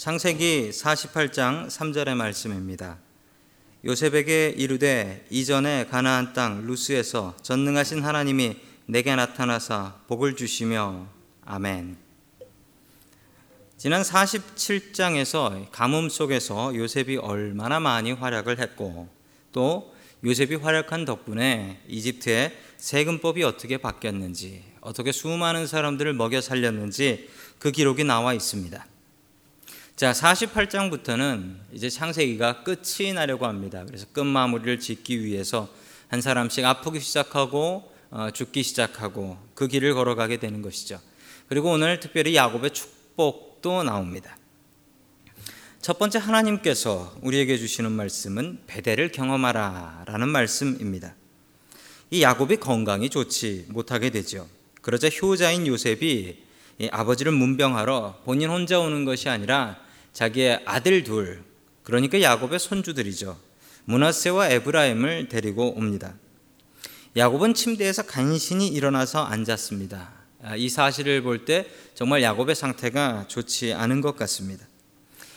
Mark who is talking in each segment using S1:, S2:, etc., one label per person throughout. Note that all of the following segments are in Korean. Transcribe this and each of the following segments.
S1: 창세기 48장 3절의 말씀입니다. 요셉에게 이르되 이전에 가나안 땅 루스에서 전능하신 하나님이 내게 나타나사 복을 주시며 아멘. 지난 47장에서 가뭄 속에서 요셉이 얼마나 많이 활약을 했고 또 요셉이 활약한 덕분에 이집트의 세금법이 어떻게 바뀌었는지 어떻게 수많은 사람들을 먹여 살렸는지 그 기록이 나와 있습니다. 자, 48장부터는 이제 창세기가 끝이 나려고 합니다. 그래서 끝 마무리를 짓기 위해서 한 사람씩 아프기 시작하고 어, 죽기 시작하고 그 길을 걸어가게 되는 것이죠. 그리고 오늘 특별히 야곱의 축복도 나옵니다. 첫 번째 하나님께서 우리에게 주시는 말씀은 베델을 경험하라라는 말씀입니다. 이 야곱이 건강이 좋지 못하게 되죠. 그러자 효자인 요셉이 아버지를 문병하러 본인 혼자 오는 것이 아니라 자기의 아들 둘, 그러니까 야곱의 손주들이죠. 문하세와 에브라임을 데리고 옵니다. 야곱은 침대에서 간신히 일어나서 앉았습니다. 아, 이 사실을 볼 때 정말 야곱의 상태가 좋지 않은 것 같습니다.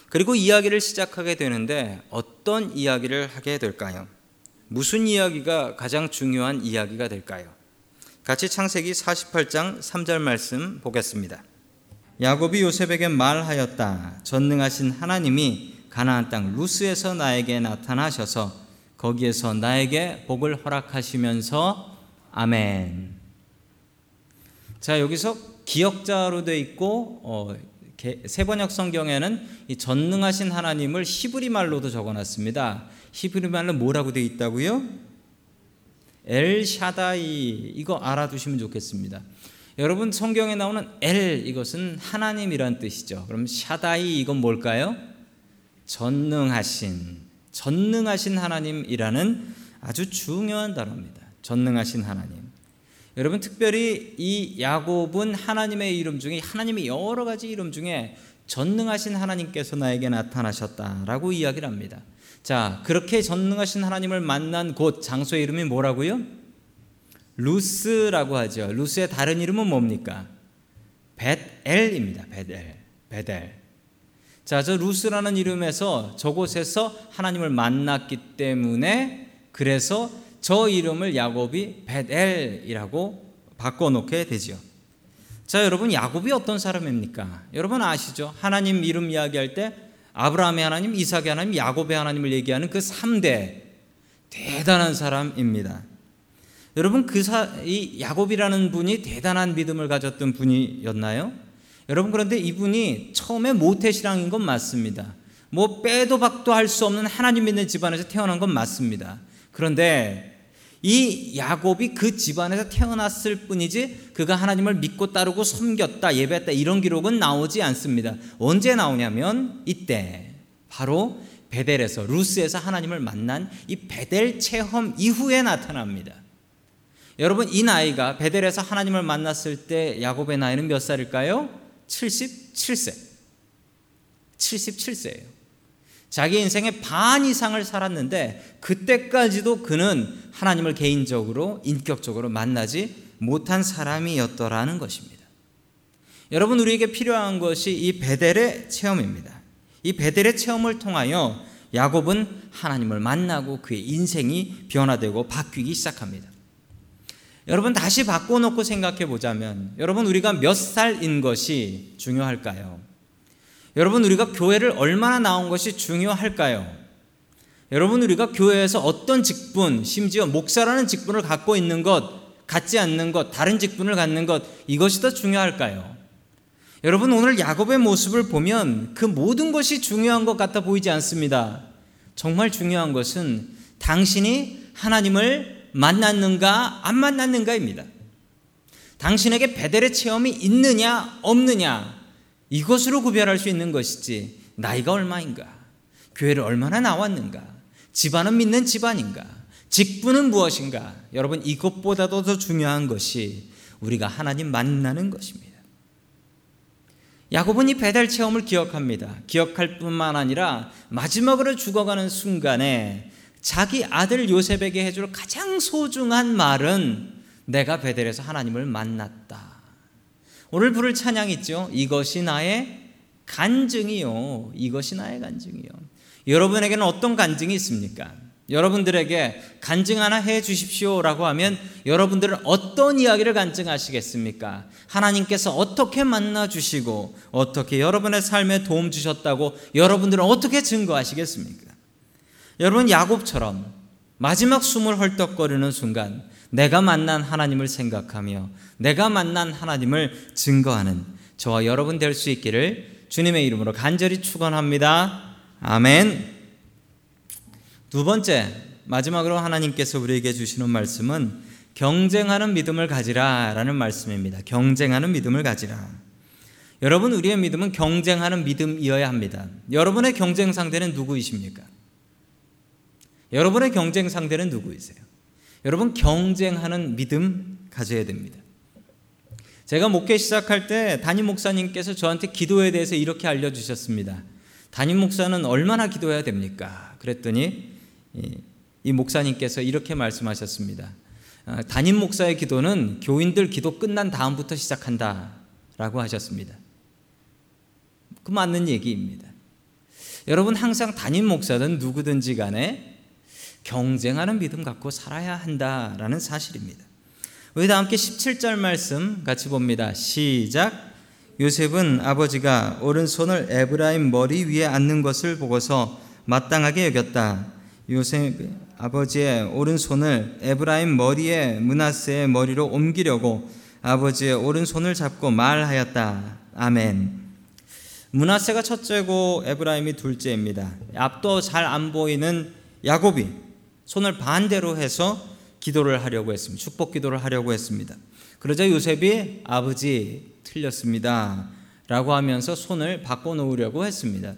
S1: 그리고 이야기를 시작하게 되는데 어떤 이야기를 하게 될까요? 무슨 이야기가 가장 중요한 이야기가 될까요? 같이 창세기 48장 3절 말씀 보겠습니다. 야곱이 요셉에게 말하였다. 전능하신 하나님이 가나안 땅 루스에서 나에게 나타나셔서 거기에서 나에게 복을 허락하시면서 아멘. 자 여기서 기억자로 돼 있고 어, 세번역 성경에는 이 전능하신 하나님을 히브리 말로도 적어놨습니다. 히브리 말로 뭐라고 돼 있다고요? 엘 샤다이 이거 알아두시면 좋겠습니다. 여러분 성경에 나오는 엘 이것은 하나님이란 뜻이죠. 그럼 샤다이 이건 뭘까요? 전능하신 전능하신 하나님이라는 아주 중요한 단어입니다. 전능하신 하나님. 여러분 특별히 이 야곱은 하나님의 이름 중에 하나님의 여러 가지 이름 중에 전능하신 하나님께서 나에게 나타나셨다라고 이야기를 합니다. 자, 그렇게 전능하신 하나님을 만난 곳 장소의 이름이 뭐라고요? 루스라고 하죠. 루스의 다른 이름은 뭡니까? 벳엘입니다. 벳엘. 벳엘. 자, 저 루스라는 이름에서 저곳에서 하나님을 만났기 때문에 그래서 저 이름을 야곱이 벳엘이라고 바꿔 놓게 되죠. 자, 여러분 야곱이 어떤 사람입니까? 여러분 아시죠? 하나님 이름 이야기할 때 아브라함의 하나님, 이삭의 하나님, 야곱의 하나님을 얘기하는 그 3대 대단한 사람입니다. 여러분 그 사, 이 야곱이라는 분이 대단한 믿음을 가졌던 분이었나요? 여러분 그런데 이분이 처음에 모태신앙인 건 맞습니다. 뭐 빼도 박도 할 수 없는 하나님 믿는 집안에서 태어난 건 맞습니다. 그런데 이 야곱이 그 집안에서 태어났을 뿐이지 그가 하나님을 믿고 따르고 섬겼다 예배했다 이런 기록은 나오지 않습니다. 언제 나오냐면 이때 바로 베델에서 루스에서 하나님을 만난 이 베델 체험 이후에 나타납니다. 여러분 이 나이가 베델에서 하나님을 만났을 때 야곱의 나이는 몇 살일까요? 77세. 77세예요. 자기 인생의 반 이상을 살았는데 그때까지도 그는 하나님을 개인적으로 인격적으로 만나지 못한 사람이었더라는 것입니다. 여러분 우리에게 필요한 것이 이 베델의 체험입니다. 이 베델의 체험을 통하여 야곱은 하나님을 만나고 그의 인생이 변화되고 바뀌기 시작합니다. 여러분 다시 바꿔놓고 생각해 보자면 여러분 우리가 몇 살인 것이 중요할까요? 여러분 우리가 교회를 얼마나 나온 것이 중요할까요? 여러분 우리가 교회에서 어떤 직분, 심지어 목사라는 직분을 갖고 있는 것, 갖지 않는 것, 다른 직분을 갖는 것 이것이 더 중요할까요? 여러분 오늘 야곱의 모습을 보면 그 모든 것이 중요한 것 같아 보이지 않습니다. 정말 중요한 것은 당신이 하나님을 만났는가 안 만났는가입니다. 당신에게 베델의 체험이 있느냐 없느냐 이것으로 구별할 수 있는 것이지 나이가 얼마인가 교회를 얼마나 나왔는가 집안은 믿는 집안인가 직분은 무엇인가 여러분 이것보다도 더 중요한 것이 우리가 하나님 만나는 것입니다. 야곱은 이 배달 체험을 기억합니다. 기억할 뿐만 아니라 마지막으로 죽어가는 순간에 자기 아들 요셉에게 해줄 가장 소중한 말은 내가 베델에서 하나님을 만났다. 오늘 부를 찬양 있죠. 이것이 나의 간증이요. 이것이 나의 간증이요. 여러분에게는 어떤 간증이 있습니까? 여러분들에게 간증 하나 해 주십시오라고 하면 여러분들은 어떤 이야기를 간증하시겠습니까? 하나님께서 어떻게 만나 주시고 어떻게 여러분의 삶에 도움 주셨다고 여러분들은 어떻게 증거하시겠습니까? 여러분 야곱처럼 마지막 숨을 헐떡거리는 순간 내가 만난 하나님을 생각하며 내가 만난 하나님을 증거하는 저와 여러분 될 수 있기를 주님의 이름으로 간절히 축원합니다. 아멘. 두 번째 마지막으로 하나님께서 우리에게 주시는 말씀은 경쟁하는 믿음을 가지라라는 말씀입니다. 경쟁하는 믿음을 가지라. 여러분 우리의 믿음은 경쟁하는 믿음이어야 합니다. 여러분의 경쟁 상대는 누구이십니까? 여러분의 경쟁 상대는 누구이세요? 여러분 경쟁하는 믿음 가져야 됩니다. 제가 목회 시작할 때 담임 목사님께서 저한테 기도에 대해서 이렇게 알려주셨습니다. 담임 목사는 얼마나 기도해야 됩니까? 그랬더니 이 목사님께서 이렇게 말씀하셨습니다. 아, 담임 목사의 기도는 교인들 기도 끝난 다음부터 시작한다라고 하셨습니다. 그 맞는 얘기입니다. 여러분 항상 담임 목사든 누구든지 간에 경쟁하는 믿음 갖고 살아야 한다라는 사실입니다. 우리 다 함께 17절 말씀 같이 봅니다. 시작. 요셉은 아버지가 오른손을 에브라임 머리 위에 앉는 것을 보고서 마땅하게 여겼다. 요셉 아버지의 오른손을 에브라임 머리에 문하세의 머리로 옮기려고 아버지의 오른손을 잡고 말하였다. 아멘. 문하세가 첫째고 에브라임이 둘째입니다. 앞도 잘 안 보이는 야곱이 손을 반대로 해서 기도를 하려고 했습니다. 축복 기도를 하려고 했습니다. 그러자 요셉이 아버지 틀렸습니다. 라고 하면서 손을 바꿔 놓으려고 했습니다.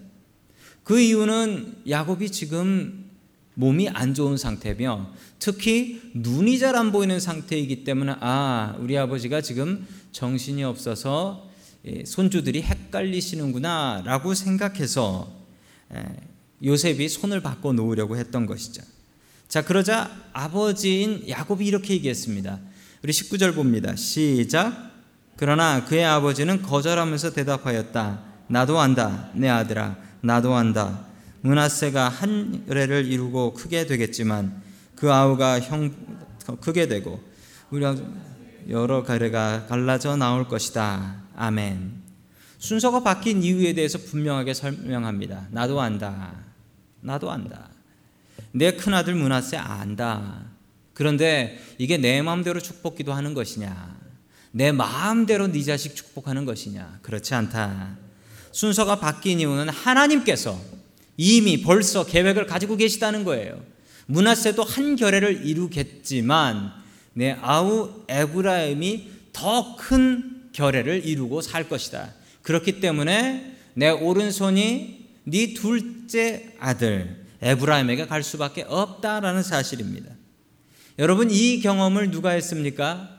S1: 그 이유는 야곱이 지금 몸이 안 좋은 상태며 특히 눈이 잘 안 보이는 상태이기 때문에 아, 우리 아버지가 지금 정신이 없어서 예, 손주들이 헷갈리시는구나 라고 생각해서 예, 요셉이 손을 바꿔 놓으려고 했던 것이죠. 자, 그러자 아버지인 야곱이 이렇게 얘기했습니다. 우리 19절 봅니다. 시작. 그러나 그의 아버지는 거절하면서 대답하였다. 나도 안다. 내 아들아. 나도 안다. 문하세가 한 의뢰를 이루고 크게 되겠지만 그 아우가 형 크게 되고 우리 여러 가래가 갈라져 나올 것이다. 아멘. 순서가 바뀐 이유에 대해서 분명하게 설명합니다. 나도 안다. 나도 안다. 내 큰아들 문하세 안다. 그런데 이게 내 마음대로 축복 기도 하는 것이냐? 내 마음대로 네 자식 축복하는 것이냐? 그렇지 않다. 순서가 바뀐 이유는 하나님께서 이미 벌써 계획을 가지고 계시다는 거예요. 문하세도 한 결례를 이루겠지만 내 아우 에브라임이 더 큰 결례를 이루고 살 것이다. 그렇기 때문에 내 오른손이 네 둘째 아들 에브라임에게 갈 수밖에 없다라는 사실입니다. 여러분 이 경험을 누가 했습니까?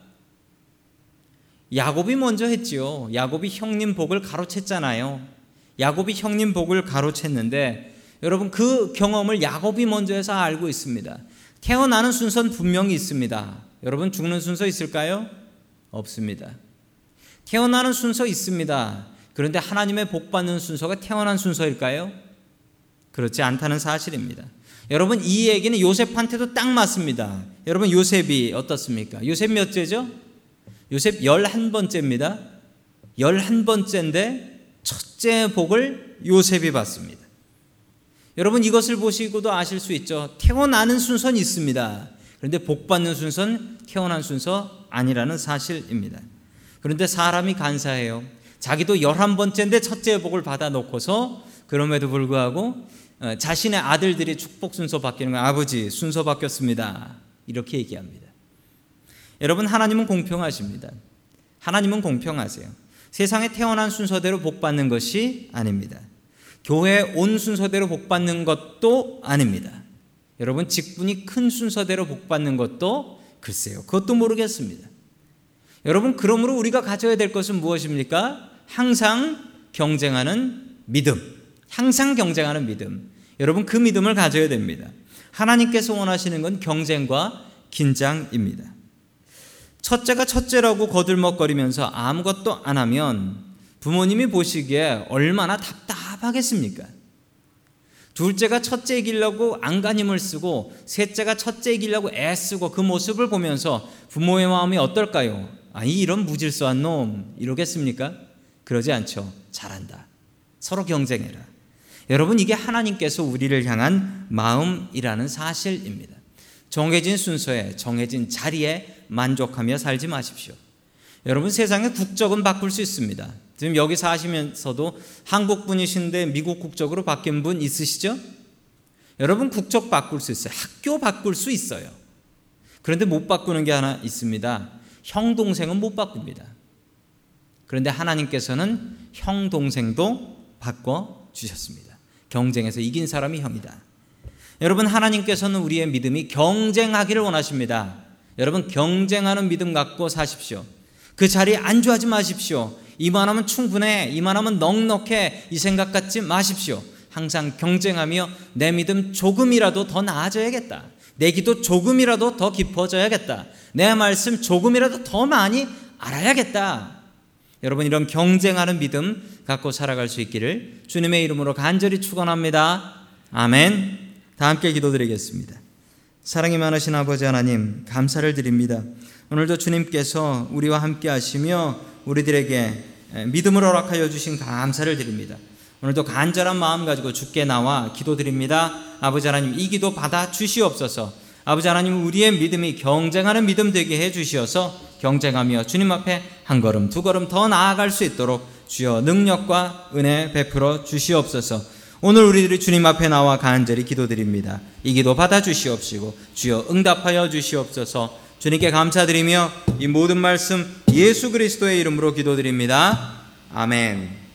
S1: 야곱이 먼저 했지요. 야곱이 형님 복을 가로챘잖아요. 야곱이 형님 복을 가로챘는데 여러분 그 경험을 야곱이 먼저 해서 알고 있습니다. 태어나는 순서는 분명히 있습니다. 여러분 죽는 순서 있을까요? 없습니다. 태어나는 순서 있습니다. 그런데 하나님의 복 받는 순서가 태어난 순서일까요? 그렇지 않다는 사실입니다. 여러분 이 얘기는 요셉한테도 딱 맞습니다. 여러분 요셉이 어떻습니까? 요셉 몇째죠? 요셉 열한 번째입니다. 열한 번째인데 첫째 복을 요셉이 받습니다. 여러분 이것을 보시고도 아실 수 있죠. 태어나는 순서는 있습니다. 그런데 복 받는 순서는 태어난 순서 아니라는 사실입니다. 그런데 사람이 간사해요. 자기도 열한 번째인데 첫째 복을 받아 놓고서 그럼에도 불구하고 어, 자신의 아들들이 축복 순서 바뀌는 거 아버지 순서 바뀌었습니다. 이렇게 얘기합니다. 여러분 하나님은 공평하십니다. 하나님은 공평하세요. 세상에 태어난 순서대로 복 받는 것이 아닙니다. 교회 온 순서대로 복 받는 것도 아닙니다. 여러분 직분이 큰 순서대로 복 받는 것도 글쎄요. 그것도 모르겠습니다. 여러분 그러므로 우리가 가져야 될 것은 무엇입니까? 항상 경쟁하는 믿음. 항상 경쟁하는 믿음. 여러분 그 믿음을 가져야 됩니다. 하나님께서 원하시는 건 경쟁과 긴장입니다. 첫째가 첫째라고 거들먹거리면서 아무것도 안 하면
S2: 부모님이 보시기에 얼마나 답답하겠습니까? 둘째가 첫째 이기려고 안간힘을 쓰고 셋째가 첫째 이기려고 애쓰고 그 모습을 보면서 부모의 마음이 어떨까요? 아니 이런 무질서한 놈 이러겠습니까? 그러지 않죠. 잘한다. 서로 경쟁해라. 여러분 이게 하나님께서 우리를 향한 마음이라는 사실입니다. 정해진 순서에 정해진 자리에 만족하며 살지 마십시오. 여러분 세상의 국적은 바꿀 수 있습니다. 지금 여기 사시면서도 한국 분이신데 미국 국적으로 바뀐 분 있으시죠? 여러분 국적 바꿀 수 있어요. 학교 바꿀 수 있어요. 그런데 못 바꾸는 게 하나 있습니다. 형 동생은 못 바꿉니다. 그런데 하나님께서는 형 동생도 바꿔 주셨습니다. 경쟁에서 이긴 사람이 형이다. 여러분 하나님께서는 우리의 믿음이 경쟁하기를 원하십니다. 여러분 경쟁하는 믿음 갖고 사십시오. 그 자리에 안주하지 마십시오. 이만하면 충분해. 이만하면 넉넉해. 이 생각 갖지 마십시오. 항상 경쟁하며 내 믿음 조금이라도 더 나아져야겠다. 내 기도 조금이라도 더 깊어져야겠다. 내 말씀 조금이라도 더 많이 알아야겠다. 여러분 이런 경쟁하는 믿음 갖고 살아갈 수 있기를 주님의 이름으로 간절히 축원합니다. 아멘. 다 함께 기도드리겠습니다. 사랑이 많으신 아버지 하나님 감사를 드립니다. 오늘도 주님께서 우리와 함께 하시며 우리들에게 믿음을 허락하여 주신 감사를 드립니다. 오늘도 간절한 마음 가지고 주께 나와 기도드립니다. 아버지 하나님 이 기도 받아 주시옵소서. 아버지 하나님 우리의 믿음이 경쟁하는 믿음 되게 해 주시어서 경쟁하며 주님 앞에 한 걸음 두 걸음 더 나아갈 수 있도록 주여 능력과 은혜 베풀어 주시옵소서. 오늘 우리들이 주님 앞에 나와 간절히 기도드립니다. 이 기도 받아 주시옵시고 주여 응답하여 주시옵소서. 주님께 감사드리며 이 모든 말씀 예수 그리스도의 이름으로 기도드립니다. 아멘.